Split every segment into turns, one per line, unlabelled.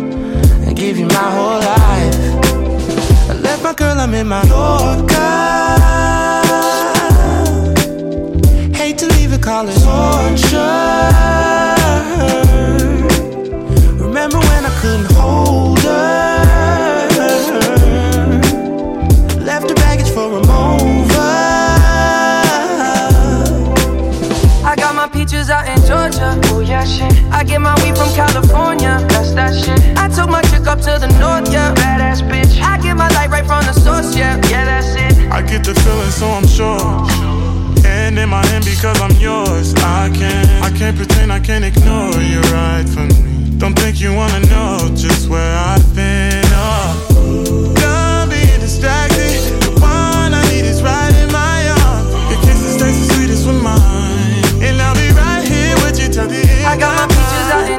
and give you my whole life. I left my girl, I'm in my Yorker. Hate to leave it, call it torture. Remember when I couldn't hold her?
Got my peaches out in Georgia. Oh yeah, shit. I get my weed from California. That's that shit. I took my chick up to the north, yeah. Badass bitch. I get my light right from the source, yeah. Yeah, that's it.
I get the feeling, so I'm sure. And in my hand because I'm yours. I can't, I can't pretend, I can't ignore you right from me. Don't think you wanna know just where I've been. Oh,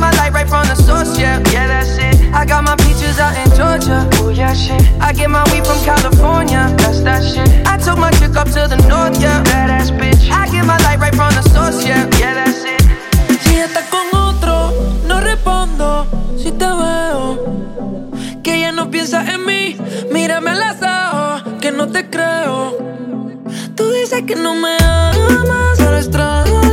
I get my light right from the source, yeah. Yeah, that's it. I got my peaches out in Georgia. Oh yeah, shit. I get my weed from California. That's that shit. I took my chick up to the north, yeah. Badass bitch. I get my light right from the source, yeah. Yeah, that's it.
Si estás con otro, no respondo si te veo. Que ella no piensa en mí, mírame a los ojos, que no te creo. Tú dices que no me amas, pero extrañas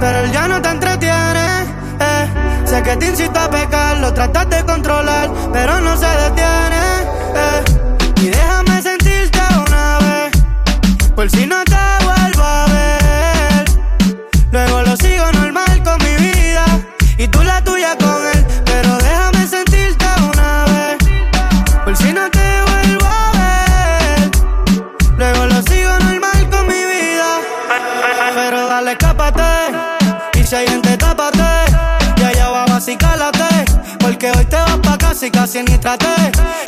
pero él
ya no te entretiene. Eh. Sé que te incita a pecar, lo tratas de controlar, pero no se detiene. Eh. Y déjame sentirte una vez, por si no te casi casi ni traté.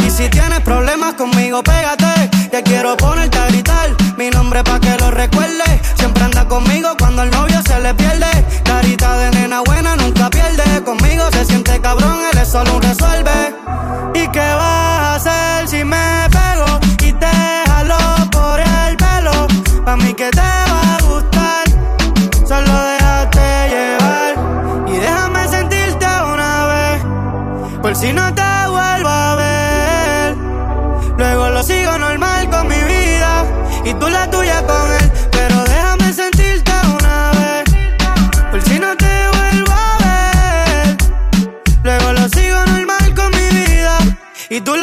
Y si tienes problemas conmigo, pégate. Te quiero ponerte a gritar mi nombre pa' que lo recuerde. Siempre anda conmigo cuando el novio se le pierde. Carita de nena buena nunca pierde. Conmigo se siente cabrón, él es solo resuelve. ¿Y qué vas a hacer si me pego y te jalo por el pelo? Pa' mí que te tú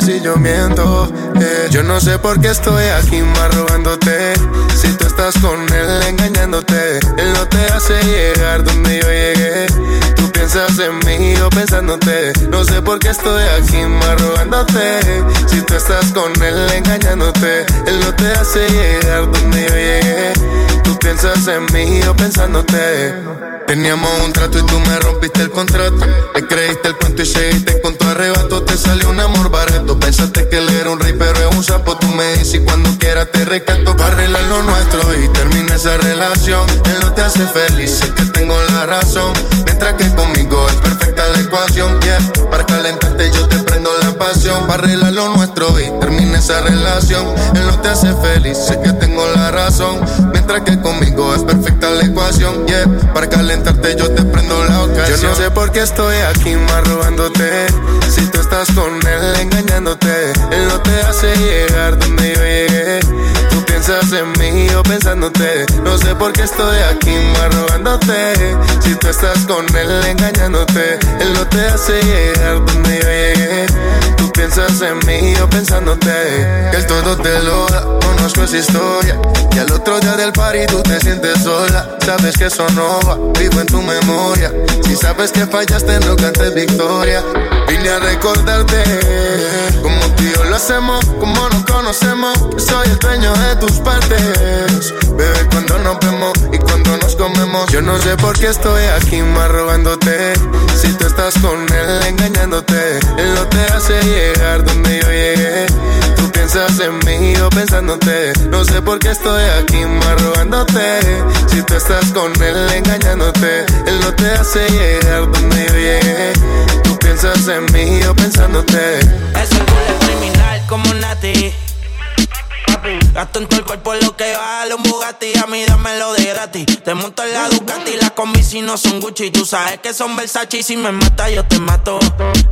porque No sé por qué estoy aquí más rogándote. Si tú estás con él engañándote, él no te hace llegar donde yo llegué. Tú piensas en mí, yo pensándote. Teníamos un trato y tú me rompiste el contrato. Te creíste el cuento y seguiste con tu arrebato. Te salió un amor barato. Pensaste que él era un rey, pero es un sapo. Tú me dices y cuando quieras te rescato para arreglar lo nuestro y termina esa relación. Él no te hace feliz, sé que tengo la razón. Mientras que conmigo es perfecta la ecuación. Para calentarte yo te prendo la pasión. Para arreglar lo nuestro y termina esa relación. Él no te hace feliz, sé que tengo la razón. Mientras que conmigo es perfecta la ecuación. Yeah, para calentarte yo te prendo la ocasión. Yo no sé por qué estoy aquí más robándote. Si tú estás con él engañándote, él no te hace llegar donde yo llegué. Piensas en mí, yo pensándote. No sé por qué estoy aquí más robándote. Si tú estás con él engañándote, él no te hace llegar donde yo llegué. Tú piensas en mí, yo pensándote. Que el todo te lo da, conozco esa historia. Y al otro día del party tú te sientes sola. Sabes que eso no va vivo en tu memoria. Si sabes que fallaste, no cantes victoria. Vine a recordarte como tú y lo hacemos, como nos conocemos. Soy el dueño de tus partes. Bebé, cuando nos vemos y cuando nos comemos. Yo no sé por qué estoy aquí más robándote. Si tú estás con él engañándote, él no te hace llegar donde yo llegué piensas en mí, yo pensándote. No sé por qué estoy aquí más robándote. Si tú estás con él engañándote, él no te hace llegar donde yo llegué. Tú piensas en mí, yo pensándote.
Es un criminal como Nati. Gasto en todo el cuerpo lo que vale un Bugatti. A mí dámelo de gratis. Te monto en la Ducati. Las combi si no son Gucci. Tú sabes que son Versace. Y si me mata, yo te mato.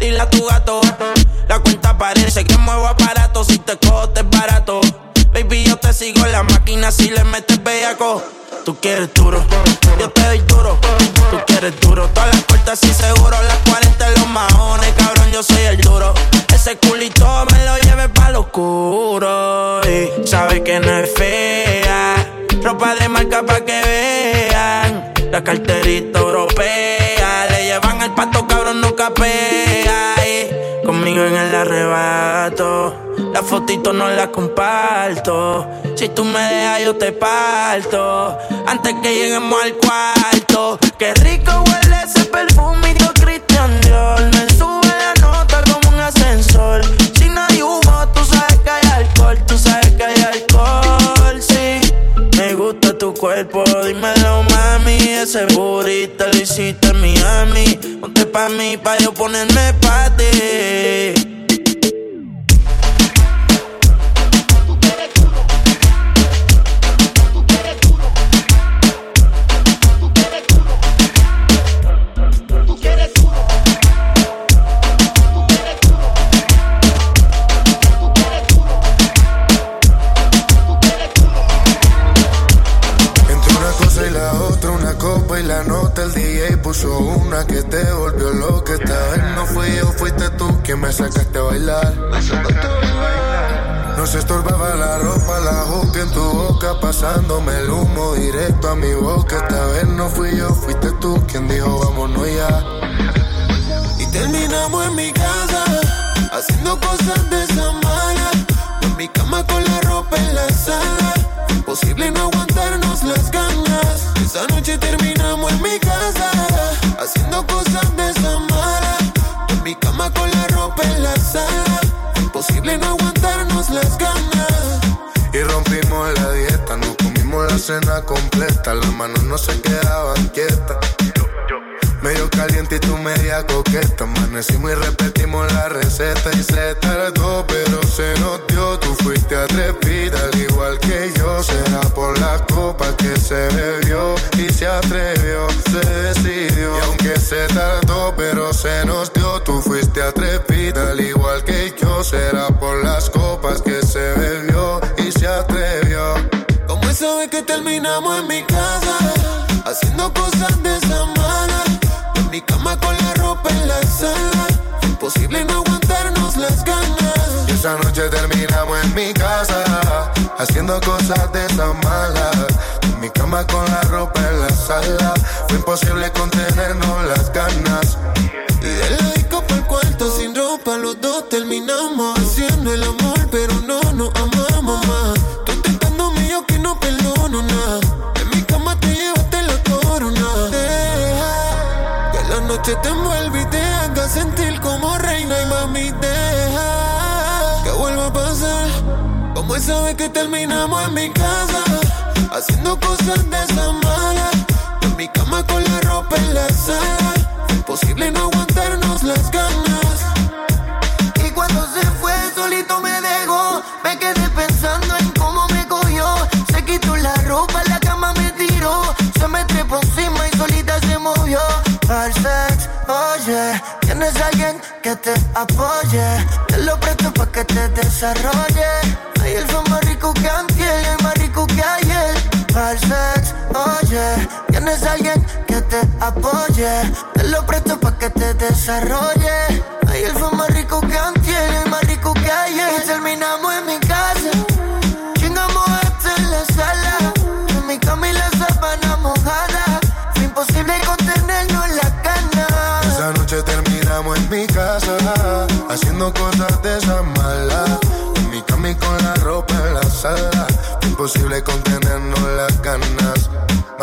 Dile a tu gato. La cuenta parece que muevo aparato. Si te cojo, te es barato. Baby, yo te sigo en la máquina si le metes bellaco. Tú quieres duro, yo te doy duro. Tú quieres duro, todas las puertas y seguro. Las 40 los maones, cabrón, yo soy el duro. Ese culito me lo lleve pa' lo oscuro. Y sabe que no es fea. Ropa de marca pa' que vean. La carterita europea. Le llevan el pato, cabrón, no capea. conmigo en el arrebato. La fotito no la comparto. Si tú me dejas, yo te parto. Antes que lleguemos al cuarto. Qué rico huele ese perfume y Christian Dior. Me sube la nota como un ascensor. Si no hay humo, tú sabes que hay alcohol. Tú sabes que hay alcohol, sí. Me gusta tu cuerpo, dímelo, mami. Ese burrito lo hiciste en Miami. Ponte pa' mí, pa' yo ponerme pa' ti.
La ropa en
la sala. Imposible no aguantarnos las ganas.
Y
esa
noche terminamos en mi casa, haciendo cosas de esa mala. En mi cama con la ropa en la sala. Fue imposible contenernos las ganas.
Y de la disco por el cuarto sin ropa, los dos terminamos haciendo el amor, te envuelve y te haga sentir como reina y mami, deja que vuelva a pasar. Como esa vez que terminamos en mi casa, haciendo cosas de esa mala. En mi cama con la ropa en la sala. Imposible no aguantarnos las ganas.
Apoye. Te lo presto pa' que te desarrolle. Ayer fue más rico que antes, y más rico que ayer. Al sex, oye, tienes alguien que te apoye. Te lo presto pa' que te desarrolle. Ayer fue más rico que antes,
haciendo cosas de esa mala. En mi cama y con la ropa en la sala, fue imposible contenernos las ganas.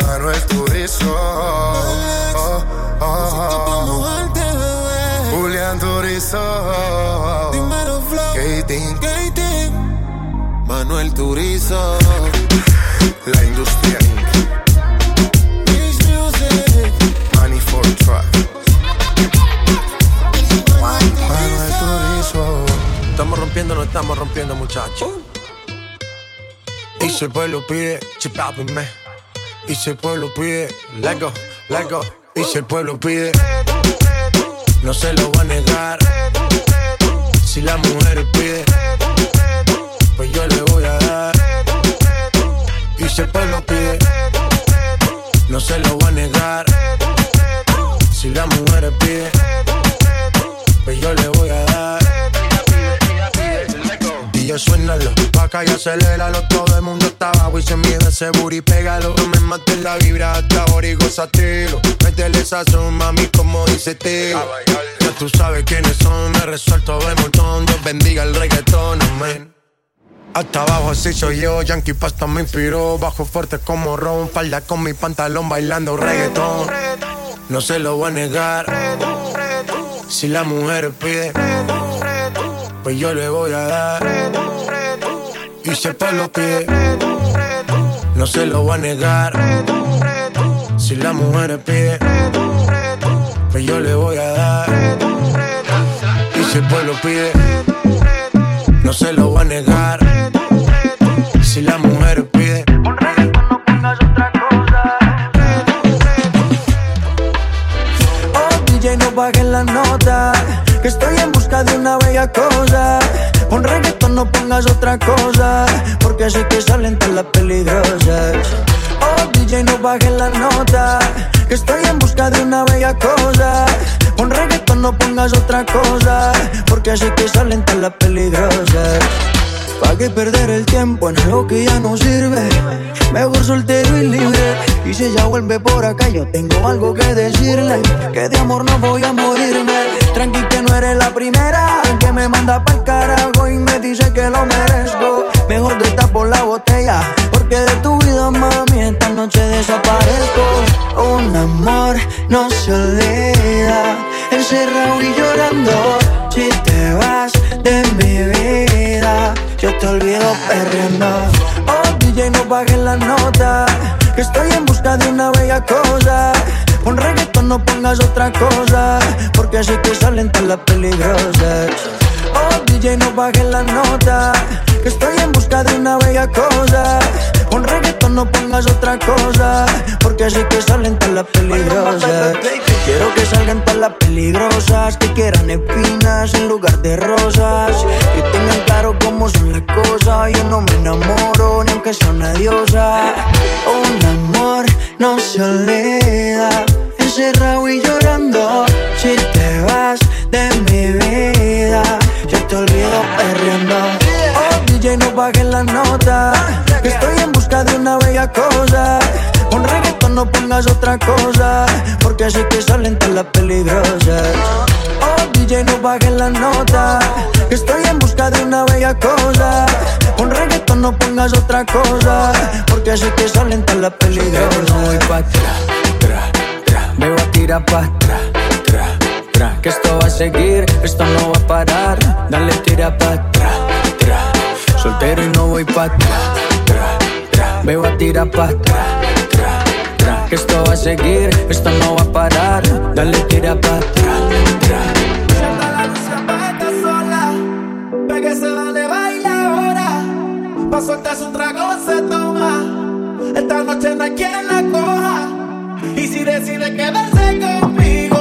Manuel Turizo, oh, oh, oh. Julián Turizo,
Dímelo, Flow. Manuel Turizo.
la industria
estamos rompiendo, muchachos. Y si el pueblo pide, chipápime. Y si el pueblo pide, let go, let go. Y si el pueblo pide, no se lo va a negar. Si la mujer pide, pues yo le voy a dar. Y si el pueblo pide, no se lo va a negar. Si la mujer pide, pues yo le voy a dar. Pa' acá y aceléralo Todo el mundo está abajo y se mide ese booty, pégalo. No me mates la vibra hasta ahora y gozatelo Métele sazón, mami, como dice tío Ya tú sabes quiénes son, me resuelto de montón. Dios bendiga el reggaetón, amén. Hasta abajo así soy yo, Yankee Pasta me inspiró. Bajo fuerte como Ron, falda con mi pantalón bailando reggaetón. No se lo voy a negar. Si la mujer pide pues yo le voy a dar. Y si el pueblo pide, no se lo voy a negar. Si la mujer pide, pues yo le voy a dar. Y si el pueblo pide, no se lo voy a negar. Si la mujer pide.
Oh, DJ, no bajes la nota. Que estoy en busca de una bella cosa. Con reggaetón no pongas otra cosa. Porque sé que salen todas las peligrosas. Oh, DJ, no bajes la nota. Que estoy en busca de una bella cosa. Con reggaetón no pongas otra cosa. Porque sé que salen todas las peligrosas. ¿Para qué perder el tiempo en algo que ya no sirve? Mejor soltero y libre. Y si ella vuelve por acá, yo tengo algo que decirle. Que de amor no voy a morirme. Tranqui que no eres la primera que me manda pa'l carajo y me dice que lo merezco. Mejor grita por la botella, porque de tu vida, mami, esta noche desaparezco. Un amor no se olvida, encerrado y llorando. Si te vas de mi vida, yo te olvido perreando. Oh, DJ, no bajes la nota, que estoy en busca de una bella cosa. Con reggaetón no pongas otra cosa, porque así que salen todas las peligrosas. Oh, DJ, no bajes la nota, que estoy en busca de una bella cosa. Con reggaetón no pongas otra cosa, porque así que salen todas las peligrosas. Quiero que salgan todas las peligrosas, que quieran espinas en lugar de rosas. Que tengan claro cómo son las cosas, yo no me enamoro ni aunque sea una diosa. Un amor no se olvida, encerrado y llorando. Si te vas de mi vida, yo te olvido perreando. Oh, DJ, no bajes la nota, que estoy en busca de una bella cosa. Con reggaetón no pongas otra cosa, porque sé que salen todas las peligrosas. Oh, DJ, no bajes la nota, estoy en busca de una bella cosa. Con reggaeton no pongas otra cosa, porque sé que salen todas las peligrosas.
No voy pa' atrás, tra, tra, me voy a tirar pa' atrás, tra, tra, que esto va a seguir, esto no va a parar. Dale, tira pa' atrás, tra, soltero y no voy pa' atrás, tra, tra, me voy a tirar pa' atrás que esto va a seguir, esto no va a parar. Dale, tira pa' atrás.
Sienta Pa' soltar su trago se toma. Esta noche no hay quien la coja. Y si decide quedarse conmigo,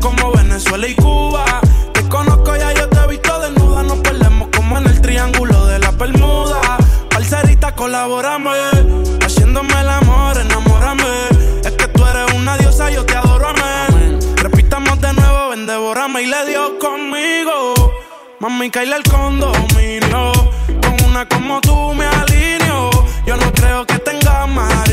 como Venezuela y Cuba. Te conozco ya yo te he visto desnuda, nos perdemos como en el triángulo de la Bermuda. Parcerita, colaborame, haciéndome el amor, enamórame. Es que tú eres una diosa, yo te adoro, amén. Repitamos de nuevo, ven, devórame y le dio conmigo. Mami, caíle el condominio. Con una como tú me alineo. Yo no creo que tenga marido.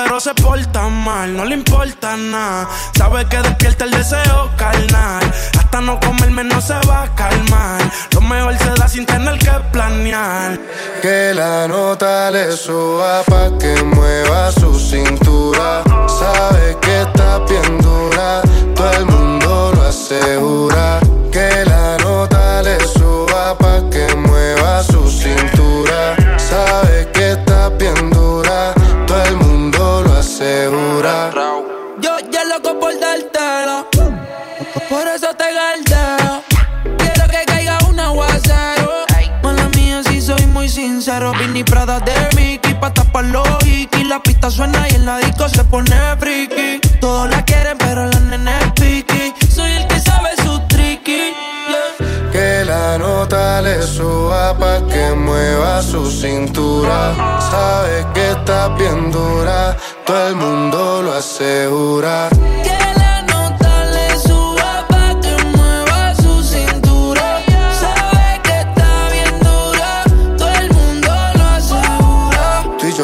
Pero se porta mal, no le importa nada. Sabe que despierta el deseo carnal. Hasta no comerme no se va a calmar. Lo mejor se da sin tener que planear.
Que la nota le suba pa' que mueva su cintura. Sabe que está bien todo el mundo lo asegura. Que la nota le suba pa' que mueva su cintura. Sabe que está bien
Yo ya loco por dártelo. Por eso te galdeo. Quiero que caiga un aguacero. Mala mía, si soy muy sincero. Vini Prada de Mickey pa' tapar los hikis. La pista suena y en la disco se pone friki. Todos la quieren, pero la nena es piqui. Soy el que sabe su tricky. yeah.
Que la nota le suba pa' que mueva su cintura. Sabe que está bien dura, todo el mundo lo asegura.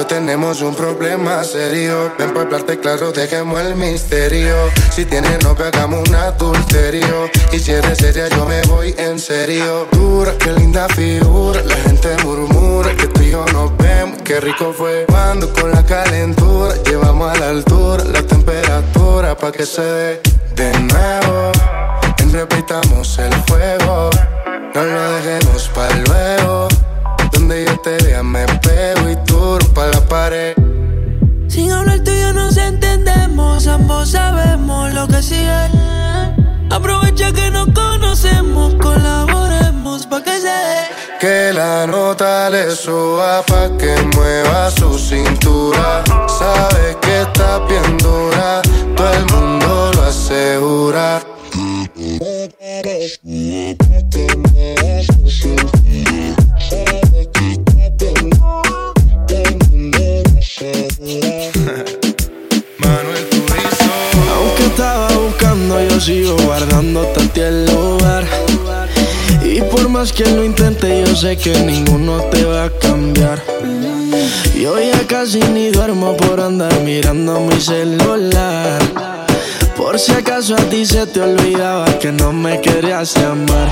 Tenemos un problema serio. Ven para hablarte claro, dejemos el misterio. Si tienes novio, hagamos un adulterio. Y si eres seria, yo me voy en serio. Dura, qué linda figura. La gente murmura que tú y yo nos vemos. Qué rico fue cuando con la calentura llevamos a la altura la temperatura pa' que se dé de nuevo. Repitamos el fuego. No lo dejemos para luego. Donde yo te vea me pego y tú pa' la pared.
Sin hablar tú y yo nos entendemos, ambos sabemos lo que sigue. Aprovecha que nos conocemos, colaboremos pa' que se dé.
Que la nota le suba pa' que mueva su cintura. Sabe que está bien dura, todo el mundo lo asegura. Manuel.
Aunque estaba buscando, yo sigo guardándote a el lugar. Y por más que lo intente, yo sé que ninguno te va a cambiar. Yo ya casi ni duermo por andar mirando mi celular. Por si acaso a ti se te olvidaba que no me querías llamar.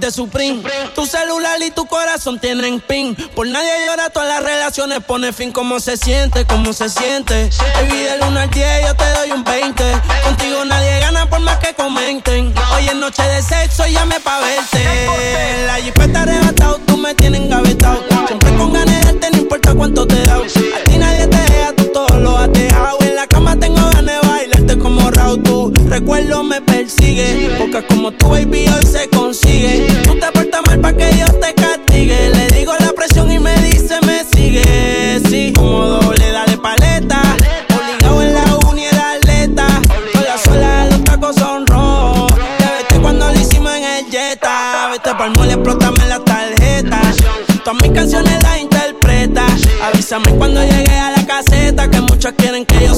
De
Supreme. Tu celular y tu corazón tienen pin. Por nadie llora, todas las relaciones pone fin. ¿Cómo se siente? ¿Cómo se siente? Baby, del 1 al 10 yo te doy un 20. Contigo nadie gana por más que comenten. Hoy es noche de sexo y llame pa' verte. La jipeta arrebatado, tú me tienes engavetado. Siempre con ganas de no importa cuánto te da. A ti nadie recuerdo me persigue. Porque como tu baby, hoy se Tú te portas mal pa' que Dios te castigue. Le digo la presión y me dice, me sigue. Sí, como doble, dale paleta. Obligado en la uni era atleta. Sola, sola, los tacos son rojos. Te vete cuando lo hicimos en el Jetta. Vete pa'l mole, explótame la tarjeta. Todas mis canciones las interpreta. Avísame cuando llegue a la caseta. Que muchos quieren que yo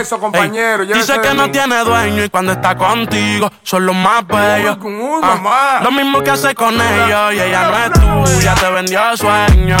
Eso, compañero, Dice que no tiene dueño y cuando está contigo son los más bellos. Ah, lo mismo que hace con ellos y ella no es tuya, te vendió sueño.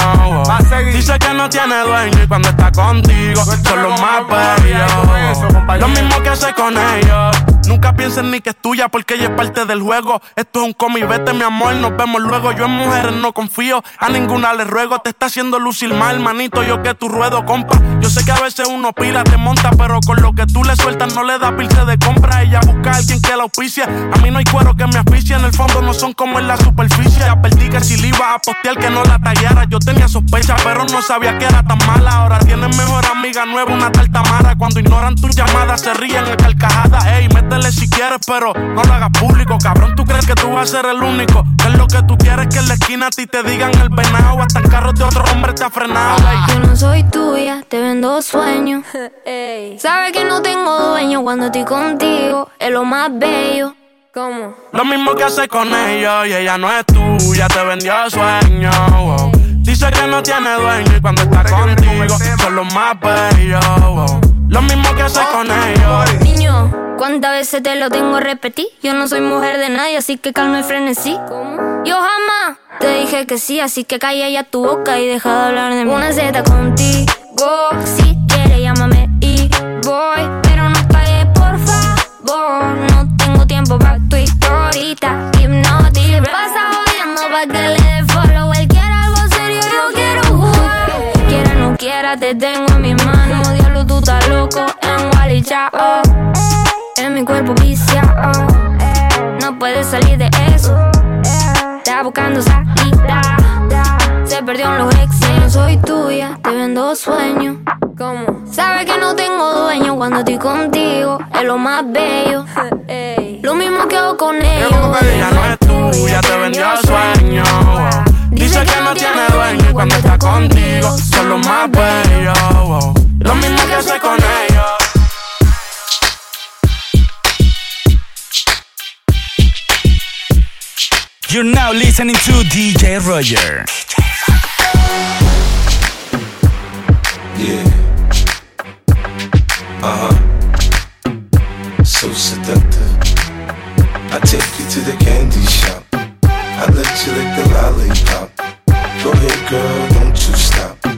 Dice que no tiene dueño y cuando está contigo son los más bellos. Lo mismo que hace con ellos. Nunca piensen ni que es tuya porque ella es parte del juego. Esto es un cómic, vete mi amor, nos vemos luego. Yo en mujeres no confío, a ninguna le ruego. Te está haciendo lucir mal, manito, yo que tu ruedo compra. Yo sé que a veces uno pila, te monta, pero con lo que tú le sueltas no le da pilce de compra. Ella busca a alguien que la auspicia. A mí no hay cuero que me asfixie, en el fondo no son como en la superficie. Ya perdí que si le iba a postear que no la tallara. Yo tenía sospecha, pero no sabía que era tan mala. Ahora tienes mejor amiga nueva, una tal Tamara. Cuando ignoran tus llamadas, se ríen en carcajada. Ey, métele si quieres, pero no lo hagas público. Cabrón, tú crees que tú vas a ser el único. es lo que tú quieres que en la esquina a ti te digan el venado. Hasta el carro de otro hombre te ha frenado.
Yo no soy tuya, te vendo sueños. Sabes que no tengo dueño cuando estoy contigo. Es lo más bello. ¿Cómo?
Lo mismo que hace con ellos y ella no es tuya, te vendió sueño no tiene dueño y cuando está contigo son los más bellos. Lo mismo que hace con ellos.
Niño, ¿cuántas veces te lo tengo a repetir? Yo no soy mujer de nadie, así que calma y frenesí. Yo jamás te dije que sí, así que calla ya tu boca y deja de hablar de mí. Una Z contigo, si quieres llámame y voy. Pero no calles, por favor. No tengo tiempo para tu historita. Hipnotic, pasa jodiendo pa' que le dé follow. Él quiere algo serio, yo quiero jugar. Quiera no quiera, te tengo en mi mano. Diablo, tú estás loco en Wally Chao. Mi cuerpo viciado. No puedes salir de eso. Está buscando salida. Se perdió en los ex. No soy tuya, te vendo sueños. ¿Cómo? Sabes que no tengo dueño cuando estoy contigo. Es lo más bello. Lo mismo que hago con ellos.
Ella no es tuya, te vendió sueño. Dice que no tiene dueño y cuando está contigo son los más bellos. Lo mismo que hace con ellos.
You're now listening to DJ Roger.
Yeah. Uh huh. So seductive. I take you to the candy shop. I let you lick the lollipop. Go ahead, girl, don't you stop.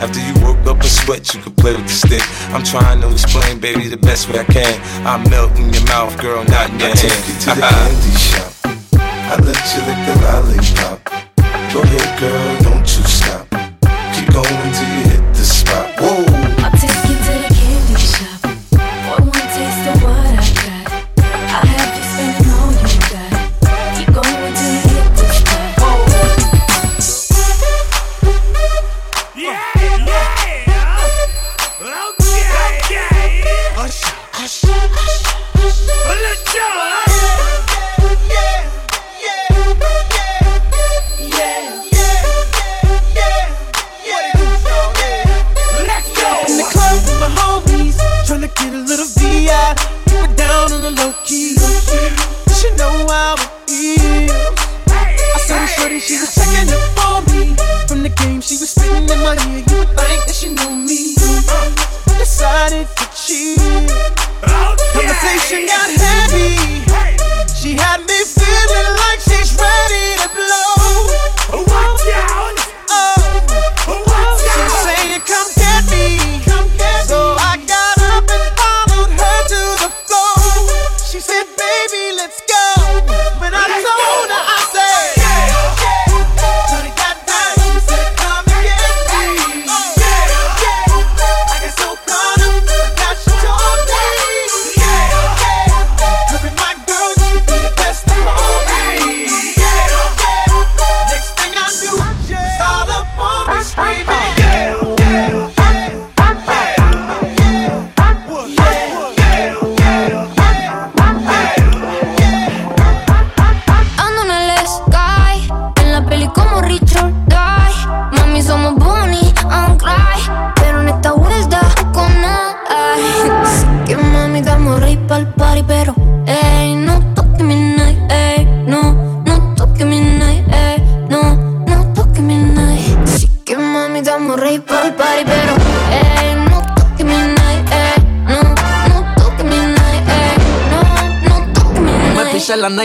After you work up a sweat, you can play with the stick. I'm trying to explain, baby, the best way I can. I melt in your mouth, girl, not in your
I
hand.
take you to the candy shop. I let you lick the lollipop. Go ahead, girl, don't you stop. Keep going till
To
cheat. Conversation got heavy. She had me feeling like she's ready to blow.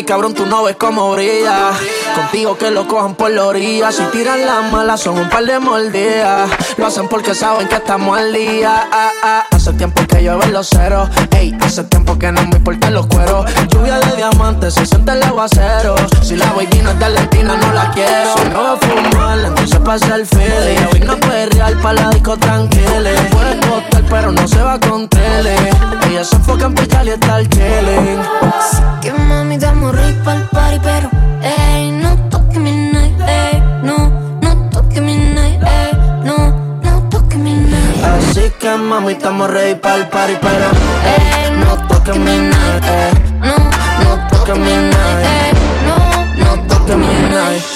Cabrón, tú no ves cómo brilla. Contigo que lo cojan por la orilla. Si tiran las malas, son un par de mordidas. Lo hacen porque saben que estamos al día. Ah, ah. Hace tiempo que llueven los ceros. Ey, hace tiempo que no me importan los cueros. Lluvia de diamantes, se siente el aguacero. Si la baby no es de Argentina, no la quiero. Si no va a fumar, entonces pasa el feeling. Hoy no puede real para la disco tranquila. Puede costar, pero no se va con tele. Ella se enfoca en picar y estar chilling.
Que mami, damos rey pa'l party, pero ey, no toque mi night, ey, no, no toque mi night, ey, no, no.
Así que mami, estamos ready pa'l party, pero ey, no toque mi ey,
no, no toque mi ey, no, no toque mi.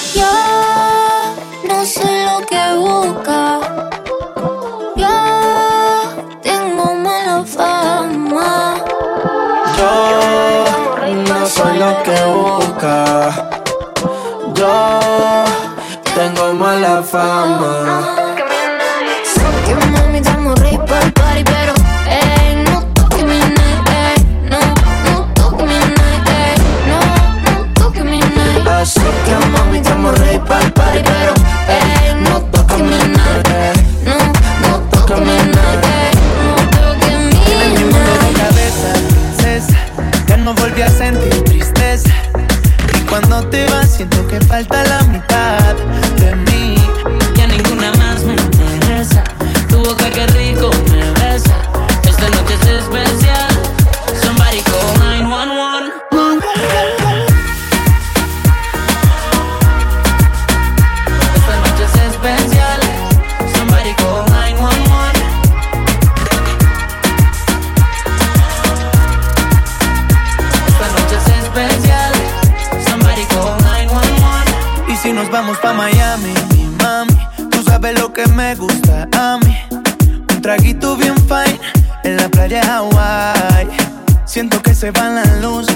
Siento que se van las luces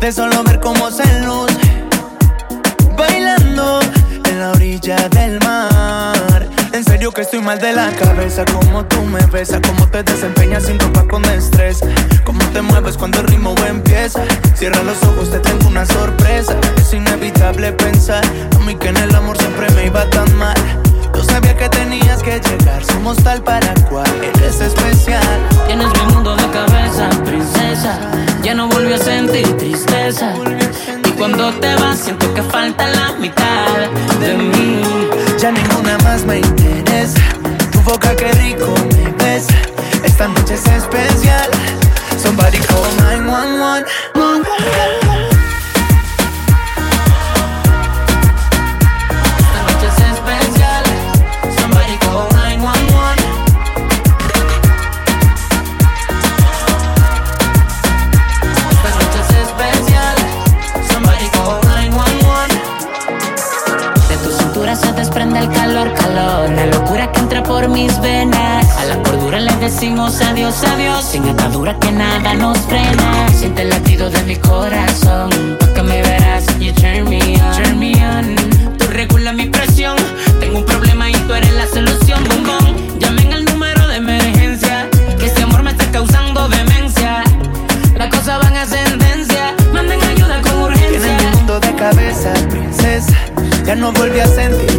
de solo ver cómo se luce. Bailando en la orilla del mar. En serio que estoy mal de la cabeza. Como tú me besas, como te desempeñas sin ropa con estrés. Cómo te mueves cuando el ritmo empieza. Cierra los ojos, te tengo una sorpresa. Es inevitable pensar a mí que en el amor siempre me iba tan mal. Yo sabía que tenías que llegar. Somos tal para cual. Eres especial.
Tienes mi mundo de cabeza, princesa. Ya no volví a sentir tristeza. Y cuando te vas, siento que falta la mitad de mí.
Ya ninguna más me interesa. Tu boca que rico me besa. Esta noche es especial. Somebody call 911.
Mis venas. A la cordura le decimos adiós, adiós. Sin atadura que nada nos frena. Siente el latido de mi corazón. Porque me verás, you turn me on. Turn me on. Tú regulas mi presión. Tengo un problema y tú eres la solución. Boom, boom. Llamen al número de emergencia. Que este amor me está causando demencia. Las cosas van a ascendencia. Manden ayuda con urgencia.
Tienes mi mundo de cabeza, princesa. Ya no volví a sentir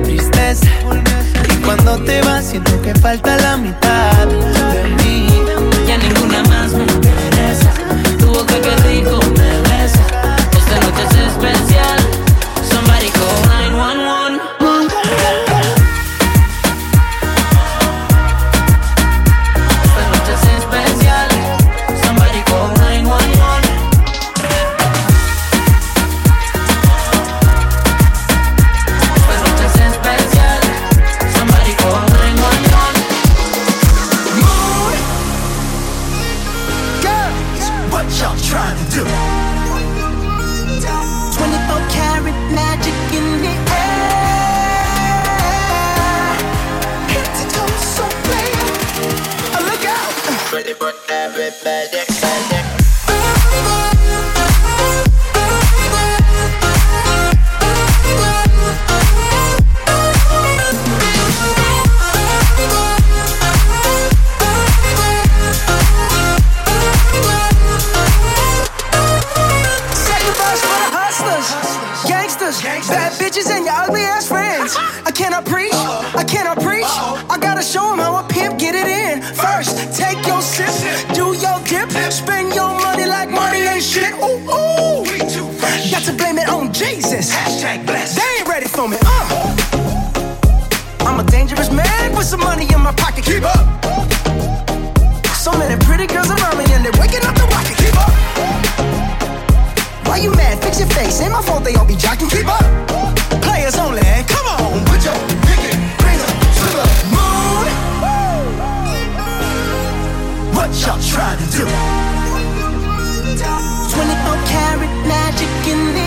cuando te vas, siento que falta la mitad de mí.
Ya ninguna más me interesa. Tu boca que rico me besa. Esta noche es especial.
Some money in my pocket. Keep up. So many pretty girls around me and they're waking up the rocket. Keep up. Why you mad? Fix your face. Ain't my fault they all be jocking. Keep up. Players only. Come on, put your pinky finger to the moon. What y'all trying to do? 24 karat magic in the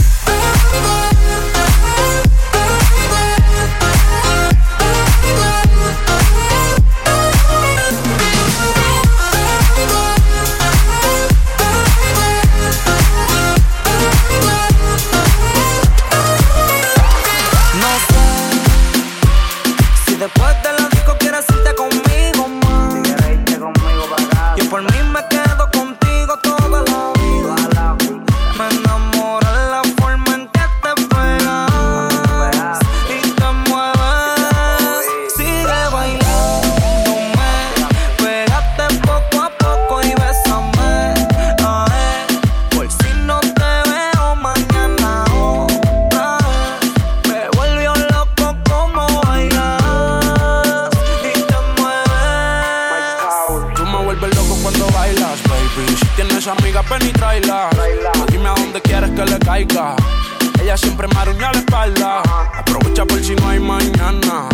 Ella siempre me aruña la espalda. Aprovecha por si no hay mañana.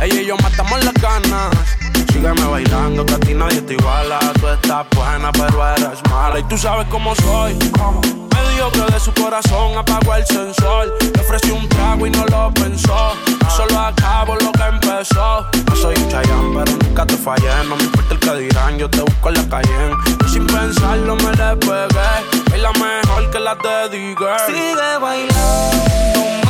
Ella y yo matamos las ganas. Sígueme bailando, que a ti nadie te iguala. Tú estás buena, pero eres mala. Y tú sabes cómo soy. Me dijo que de su corazón apagó el sensor. Le ofrecí un trago y no lo pensó. Yo solo acabo lo que empezó. No soy un Chayanne, pero nunca te fallé. No me importa el que dirán, yo te busco en la calle. Y sin pensarlo me le pegué. Es la mejor que la de Digger.
Sigue bailándome,